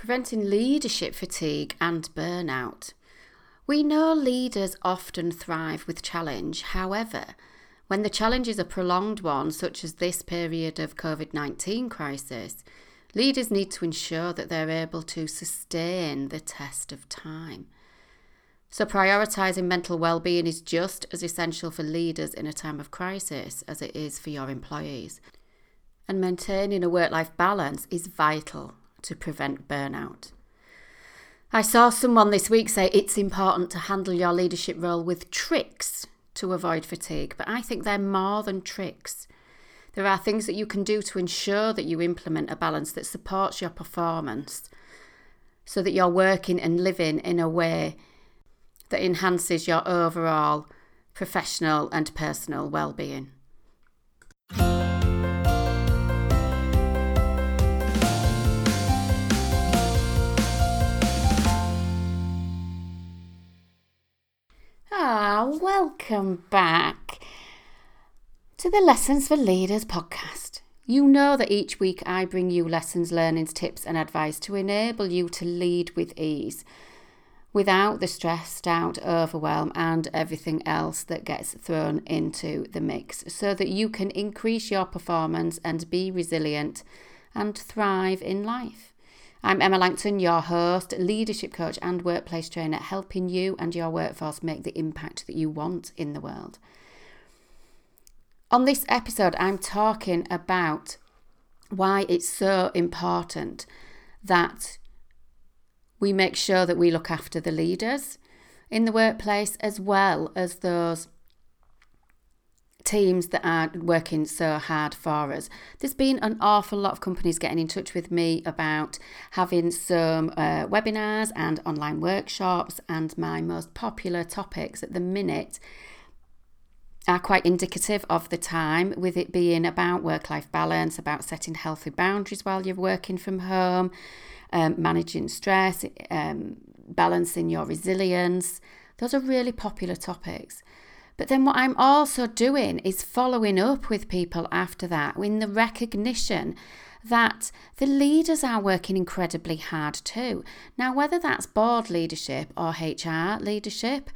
preventing leadership fatigue and burnout. We know leaders often thrive with challenge. However, when the challenge is a prolonged one, such as this period of COVID 19 crisis, leaders need to ensure that they're able to sustain the test of time. So, prioritising mental well-being is just as essential for leaders in a time of crisis as it is for your employees. And maintaining a work-life balance is vital to prevent burnout. I saw someone this week say it's important to handle your leadership role with tricks to avoid fatigue, but I think they're more than tricks. There are things that you can do to ensure that you implement a balance that supports your performance so that you're working and living in a way that enhances your overall professional and personal well-being. Welcome back to the Lessons for Leaders podcast. You know that each week I bring you lessons, learnings, tips, and advice to enable you to lead with ease without the stressed out overwhelm, and everything else that gets thrown into the mix, so that you can increase your performance and be resilient and thrive in life. I'm Emma Langton, your host, leadership coach, and workplace trainer, helping you and your workforce make the impact that you want in the world. On this episode, I'm talking about why it's so important that we make sure that we look after the leaders in the workplace as well as those teams that are working so hard for us. There's been an awful lot of companies getting in touch with me about having some uh, webinars and online workshops, and my most popular topics at the minute are quite indicative of the time, with it being about work life balance, about setting healthy boundaries while you're working from home, um, managing stress, um, balancing your resilience. Those are really popular topics. But then what I'm also doing is following up with people after that in the recognition that the leaders are working incredibly hard too. Now, whether that's board leadership or HR leadership,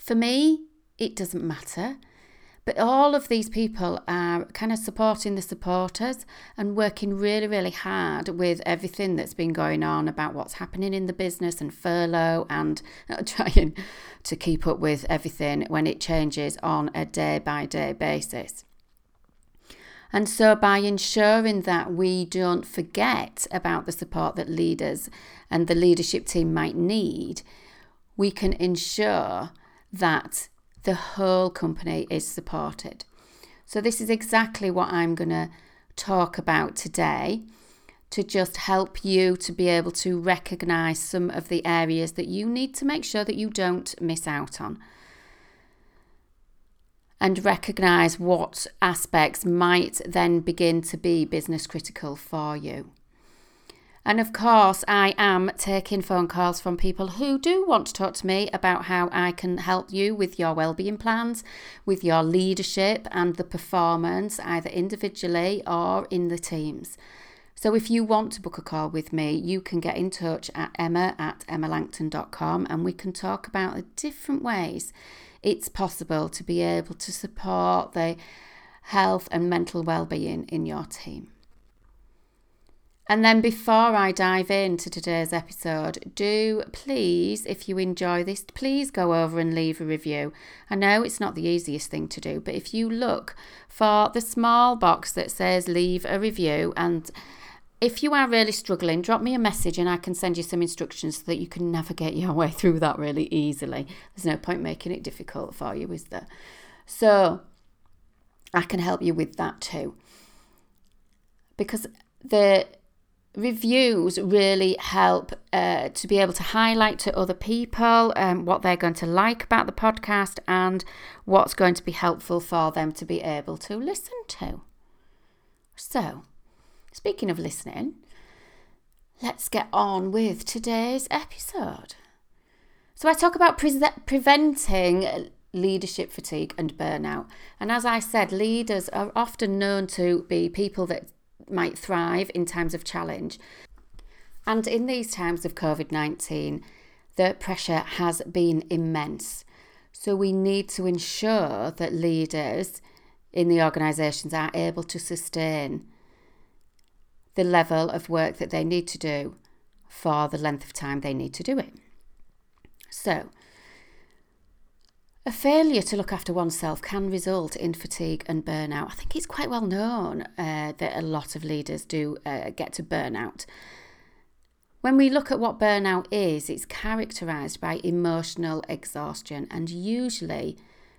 for me, it doesn't matter. But all of these people are kind of supporting the supporters and working really, really hard with everything that's been going on about what's happening in the business and furlough and trying to keep up with everything when it changes on a day by day basis. And so, by ensuring that we don't forget about the support that leaders and the leadership team might need, we can ensure that the whole company is supported. So, this is exactly what I'm going to talk about today to just help you to be able to recognize some of the areas that you need to make sure that you don't miss out on. And recognize what aspects might then begin to be business critical for you. And of course, I am taking phone calls from people who do want to talk to me about how I can help you with your wellbeing plans, with your leadership and the performance, either individually or in the teams. So if you want to book a call with me, you can get in touch at emma at emmalangton.com and we can talk about the different ways it's possible to be able to support the health and mental well-being in your team. And then before I dive into today's episode, do please, if you enjoy this, please go over and leave a review. I know it's not the easiest thing to do, but if you look for the small box that says leave a review and if you are really struggling, drop me a message and I can send you some instructions so that you can navigate your way through that really easily. There's no point making it difficult for you, is there? So I can help you with that too. Because the reviews really help uh, to be able to highlight to other people um, what they're going to like about the podcast and what's going to be helpful for them to be able to listen to. So, speaking of listening, let's get on with today's episode. So, I talk about pre- preventing leadership fatigue and burnout. And as I said, leaders are often known to be people that might thrive in times of challenge. And in these times of COVID 19, the pressure has been immense. So we need to ensure that leaders in the organisations are able to sustain the level of work that they need to do for the length of time they need to do it. So, a failure to look after oneself can result in fatigue and burnout. I think it's quite well known uh, that a lot of leaders do uh, get to burnout. When we look at what burnout is, it's characterised by emotional exhaustion and usually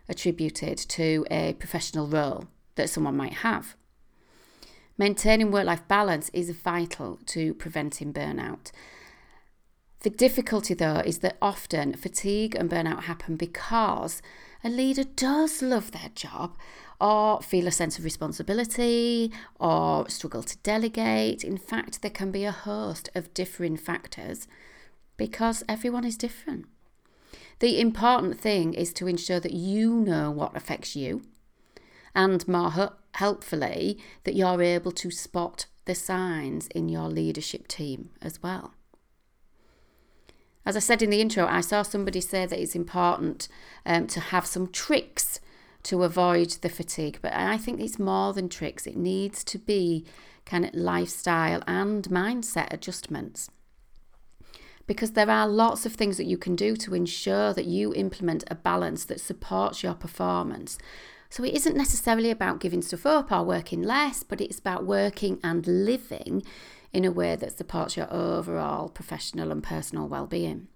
attributed to a professional role that someone might have. Maintaining work life balance is vital to preventing burnout. The difficulty, though, is that often fatigue and burnout happen because a leader does love their job or feel a sense of responsibility or struggle to delegate. In fact, there can be a host of differing factors because everyone is different. The important thing is to ensure that you know what affects you and more helpfully that you're able to spot the signs in your leadership team as well. As I said in the intro, I saw somebody say that it's important um, to have some tricks to avoid the fatigue, but I think it's more than tricks. It needs to be kind of lifestyle and mindset adjustments. Because there are lots of things that you can do to ensure that you implement a balance that supports your performance so it isn't necessarily about giving stuff up or working less, but it's about working and living in a way that supports your overall professional and personal well-being.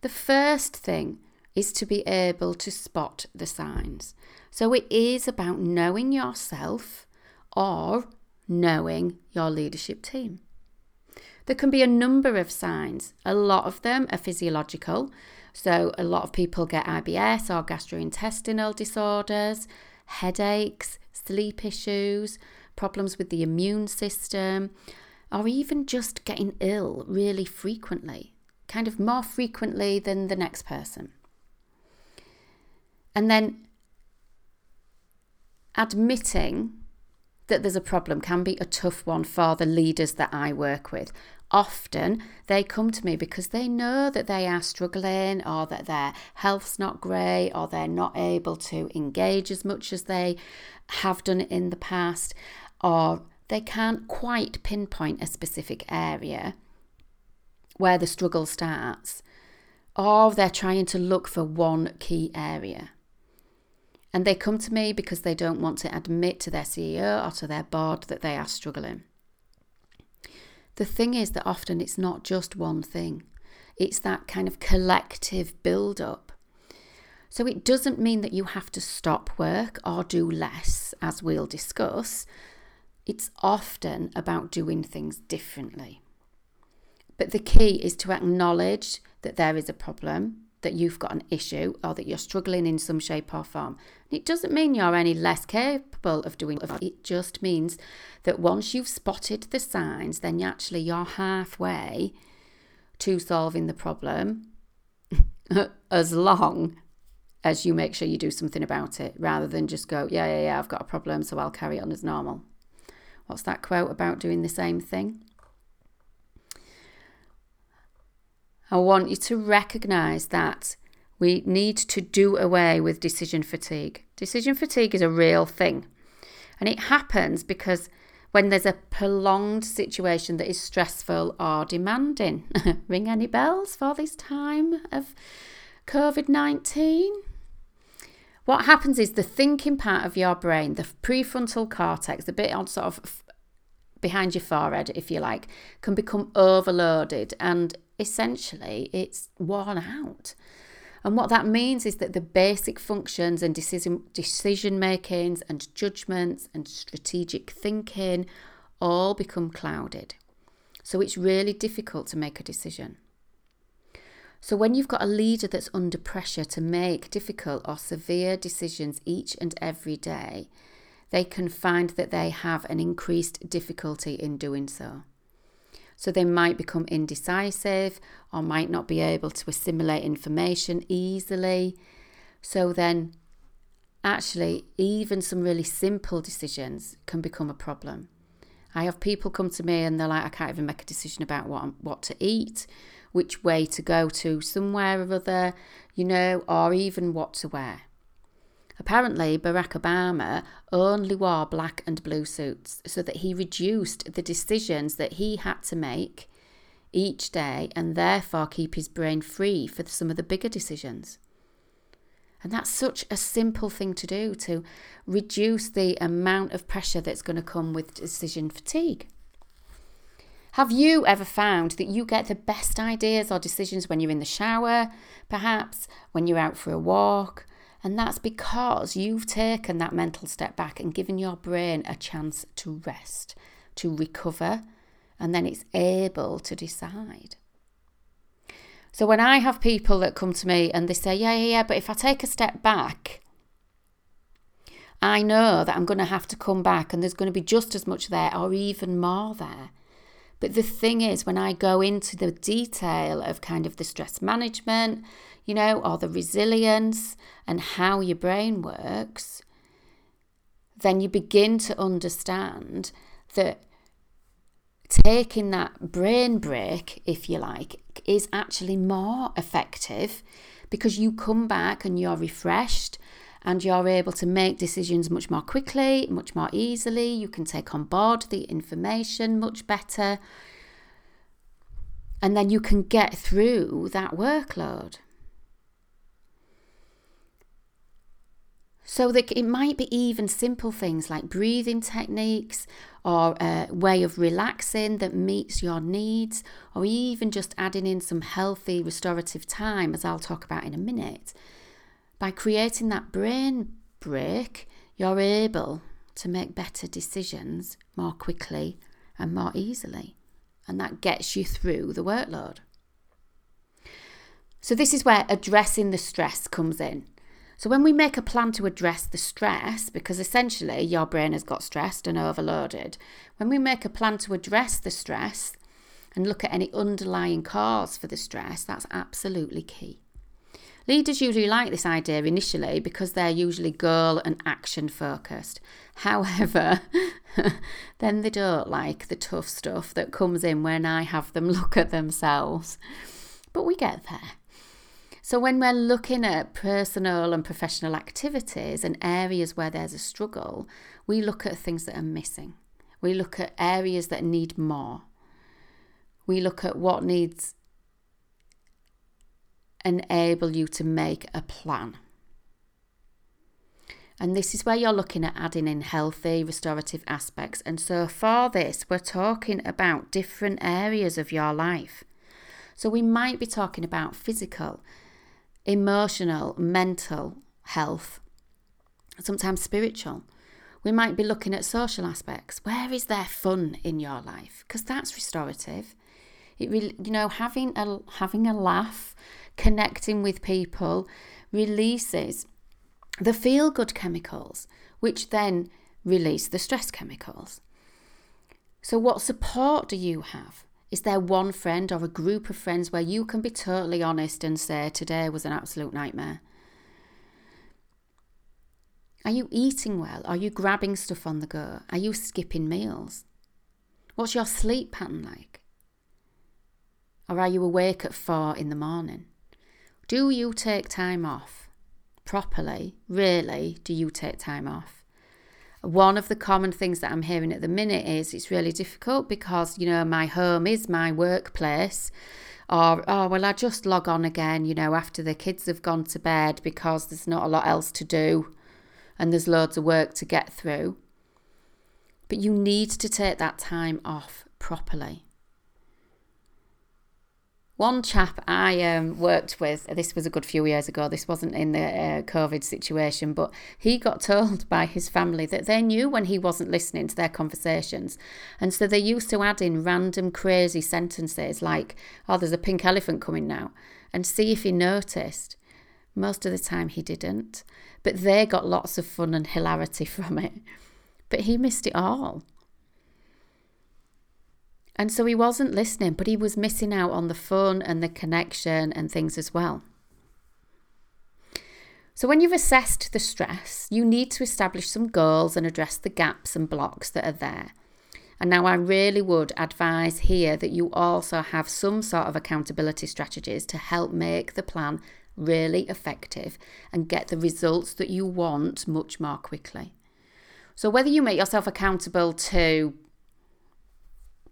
The first thing is to be able to spot the signs. So it is about knowing yourself or knowing your leadership team. There can be a number of signs. A lot of them are physiological, so, a lot of people get IBS or gastrointestinal disorders, headaches, sleep issues, problems with the immune system, or even just getting ill really frequently, kind of more frequently than the next person. And then admitting that there's a problem can be a tough one for the leaders that I work with often they come to me because they know that they are struggling or that their health's not great or they're not able to engage as much as they have done in the past or they can't quite pinpoint a specific area where the struggle starts or they're trying to look for one key area. And they come to me because they don't want to admit to their CEO or to their board that they are struggling. The thing is that often it's not just one thing, it's that kind of collective build up. So it doesn't mean that you have to stop work or do less, as we'll discuss. It's often about doing things differently. But the key is to acknowledge that there is a problem, that you've got an issue, or that you're struggling in some shape or form. It doesn't mean you're any less capable of doing it. It just means that once you've spotted the signs, then actually you're halfway to solving the problem as long as you make sure you do something about it rather than just go, yeah, yeah, yeah, I've got a problem, so I'll carry on as normal. What's that quote about doing the same thing? I want you to recognize that we need to do away with decision fatigue. Decision fatigue is a real thing. And it happens because when there's a prolonged situation that is stressful or demanding. Ring any bells for this time of COVID 19? What happens is the thinking part of your brain, the prefrontal cortex, the bit on sort of behind your forehead, if you like, can become overloaded and essentially it's worn out. And what that means is that the basic functions and decision decision makings and judgments and strategic thinking all become clouded. So it's really difficult to make a decision. So when you've got a leader that's under pressure to make difficult or severe decisions each and every day, they can find that they have an increased difficulty in doing so. So they might become indecisive or might not be able to assimilate information easily. So then, actually, even some really simple decisions can become a problem. I have people come to me and they're like, I can't even make a decision about what what to eat, which way to go to somewhere or other, you know, or even what to wear. Apparently, Barack Obama only wore black and blue suits so that he reduced the decisions that he had to make each day and therefore keep his brain free for some of the bigger decisions. And that's such a simple thing to do to reduce the amount of pressure that's going to come with decision fatigue. Have you ever found that you get the best ideas or decisions when you're in the shower, perhaps when you're out for a walk? And that's because you've taken that mental step back and given your brain a chance to rest, to recover, and then it's able to decide. So when I have people that come to me and they say, yeah, yeah, yeah, but if I take a step back, I know that I'm going to have to come back and there's going to be just as much there or even more there. But the thing is, when I go into the detail of kind of the stress management, you know, or the resilience and how your brain works, then you begin to understand that taking that brain break, if you like, is actually more effective because you come back and you're refreshed and you're able to make decisions much more quickly, much more easily. You can take on board the information much better. And then you can get through that workload. So that it might be even simple things like breathing techniques or a way of relaxing that meets your needs, or even just adding in some healthy restorative time, as I'll talk about in a minute. By creating that brain break, you're able to make better decisions more quickly and more easily. And that gets you through the workload. So, this is where addressing the stress comes in. So, when we make a plan to address the stress, because essentially your brain has got stressed and overloaded, when we make a plan to address the stress and look at any underlying cause for the stress, that's absolutely key. Leaders usually like this idea initially because they're usually goal and action focused. However, then they don't like the tough stuff that comes in when I have them look at themselves. But we get there. So, when we're looking at personal and professional activities and areas where there's a struggle, we look at things that are missing. We look at areas that need more. We look at what needs enable you to make a plan. And this is where you're looking at adding in healthy, restorative aspects. And so, for this, we're talking about different areas of your life. So, we might be talking about physical, emotional, mental health, sometimes spiritual. We might be looking at social aspects. Where is there fun in your life? Because that's restorative. It really, you know, having a having a laugh, connecting with people, releases the feel good chemicals, which then release the stress chemicals. So, what support do you have? Is there one friend or a group of friends where you can be totally honest and say, Today was an absolute nightmare? Are you eating well? Are you grabbing stuff on the go? Are you skipping meals? What's your sleep pattern like? Or are you awake at four in the morning? Do you take time off? Properly, really, do you take time off? One of the common things that I'm hearing at the minute is it's really difficult because, you know, my home is my workplace. Or, oh, well, I just log on again, you know, after the kids have gone to bed because there's not a lot else to do and there's loads of work to get through. But you need to take that time off properly. One chap I um, worked with, this was a good few years ago, this wasn't in the uh, COVID situation, but he got told by his family that they knew when he wasn't listening to their conversations. And so they used to add in random crazy sentences like, oh, there's a pink elephant coming now, and see if he noticed. Most of the time he didn't, but they got lots of fun and hilarity from it. But he missed it all. And so he wasn't listening, but he was missing out on the fun and the connection and things as well. So, when you've assessed the stress, you need to establish some goals and address the gaps and blocks that are there. And now I really would advise here that you also have some sort of accountability strategies to help make the plan really effective and get the results that you want much more quickly. So, whether you make yourself accountable to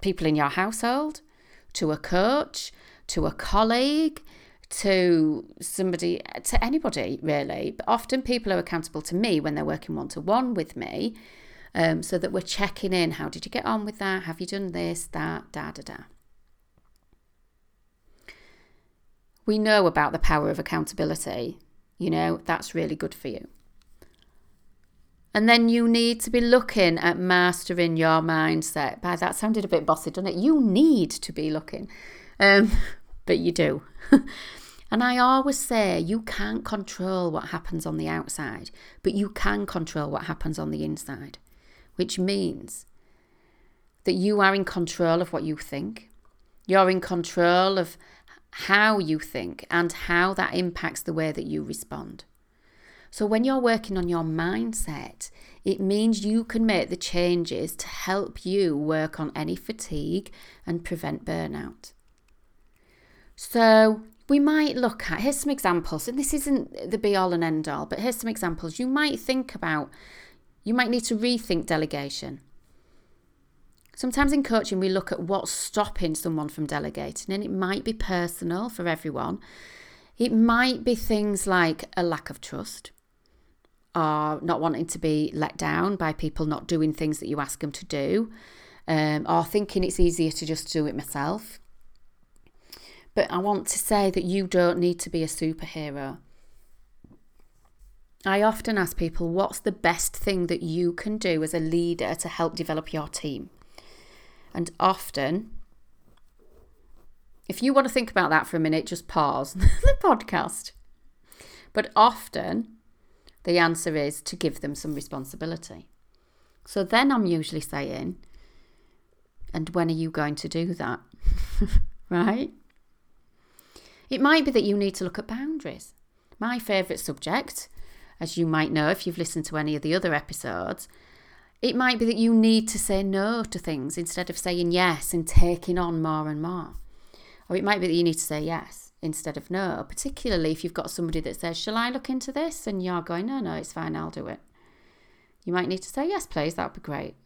people in your household, to a coach, to a colleague, to somebody, to anybody really, but often people are accountable to me when they're working one to one with me. Um, so that we're checking in. How did you get on with that? Have you done this, that, da, da, da? we know about the power of accountability. You know, that's really good for you. And then you need to be looking at mastering your mindset. By that sounded a bit bossy, doesn't it? You need to be looking, um, but you do. and I always say you can't control what happens on the outside, but you can control what happens on the inside, which means that you are in control of what you think. You're in control of how you think and how that impacts the way that you respond. So, when you're working on your mindset, it means you can make the changes to help you work on any fatigue and prevent burnout. So, we might look at here's some examples, and this isn't the be all and end all, but here's some examples. You might think about, you might need to rethink delegation. Sometimes in coaching, we look at what's stopping someone from delegating, and it might be personal for everyone. It might be things like a lack of trust or not wanting to be let down by people not doing things that you ask them to do, um, or thinking it's easier to just do it myself. But I want to say that you don't need to be a superhero. I often ask people, what's the best thing that you can do as a leader to help develop your team? And often, if you want to think about that for a minute, just pause the podcast. But often, the answer is to give them some responsibility. So then I'm usually saying, and when are you going to do that? right? It might be that you need to look at boundaries. My favourite subject, as you might know if you've listened to any of the other episodes, it might be that you need to say no to things instead of saying yes and taking on more and more. Or it might be that you need to say yes instead of no, particularly if you've got somebody that says, Shall I look into this? And you're going, No, no, it's fine, I'll do it. You might need to say, Yes, please, that would be great.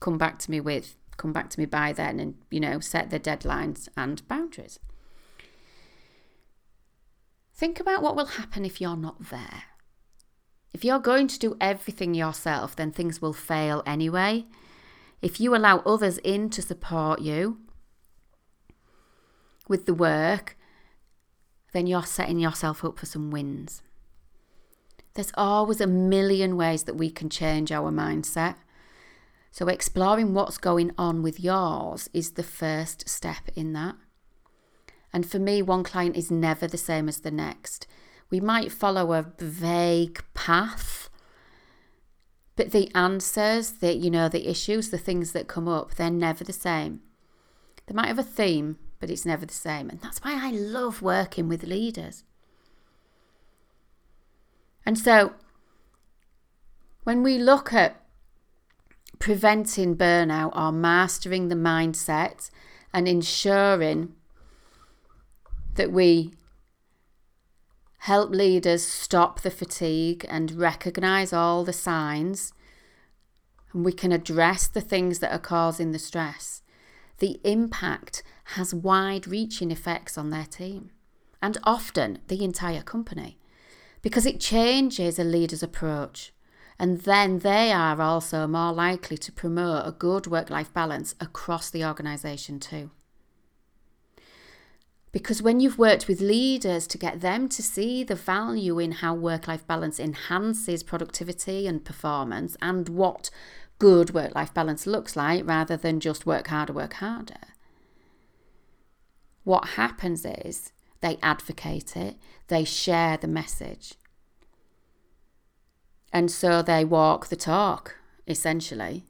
Come back to me with, come back to me by then and, you know, set the deadlines and boundaries. Think about what will happen if you're not there. If you're going to do everything yourself, then things will fail anyway. If you allow others in to support you with the work, then you're setting yourself up for some wins. There's always a million ways that we can change our mindset. So, exploring what's going on with yours is the first step in that. And for me, one client is never the same as the next. We might follow a vague path, but the answers, the you know, the issues, the things that come up, they're never the same. They might have a theme, but it's never the same. And that's why I love working with leaders. And so when we look at preventing burnout or mastering the mindset and ensuring that we help leaders stop the fatigue and recognize all the signs, and we can address the things that are causing the stress. The impact has wide reaching effects on their team and often the entire company because it changes a leader's approach. And then they are also more likely to promote a good work life balance across the organisation too. Because when you've worked with leaders to get them to see the value in how work life balance enhances productivity and performance and what good work life balance looks like rather than just work harder, work harder, what happens is they advocate it, they share the message. And so they walk the talk, essentially.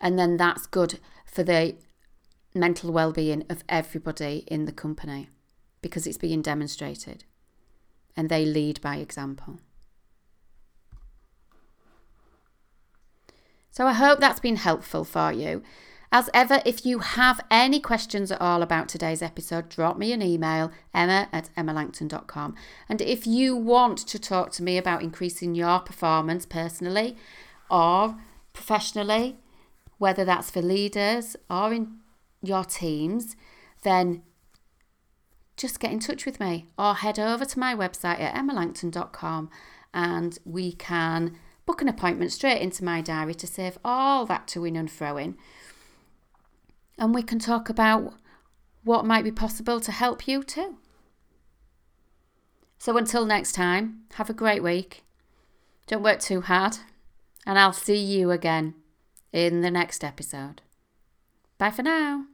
And then that's good for the mental well-being of everybody in the company because it's being demonstrated and they lead by example. So I hope that's been helpful for you. As ever, if you have any questions at all about today's episode, drop me an email, emma at emmalangton.com. And if you want to talk to me about increasing your performance personally or professionally, whether that's for leaders or in your teams, then just get in touch with me or head over to my website at emmalangton.com and we can book an appointment straight into my diary to save all that to win and fro-ing and we can talk about what might be possible to help you too. So until next time, have a great week. Don't work too hard, and I'll see you again in the next episode. Bye for now.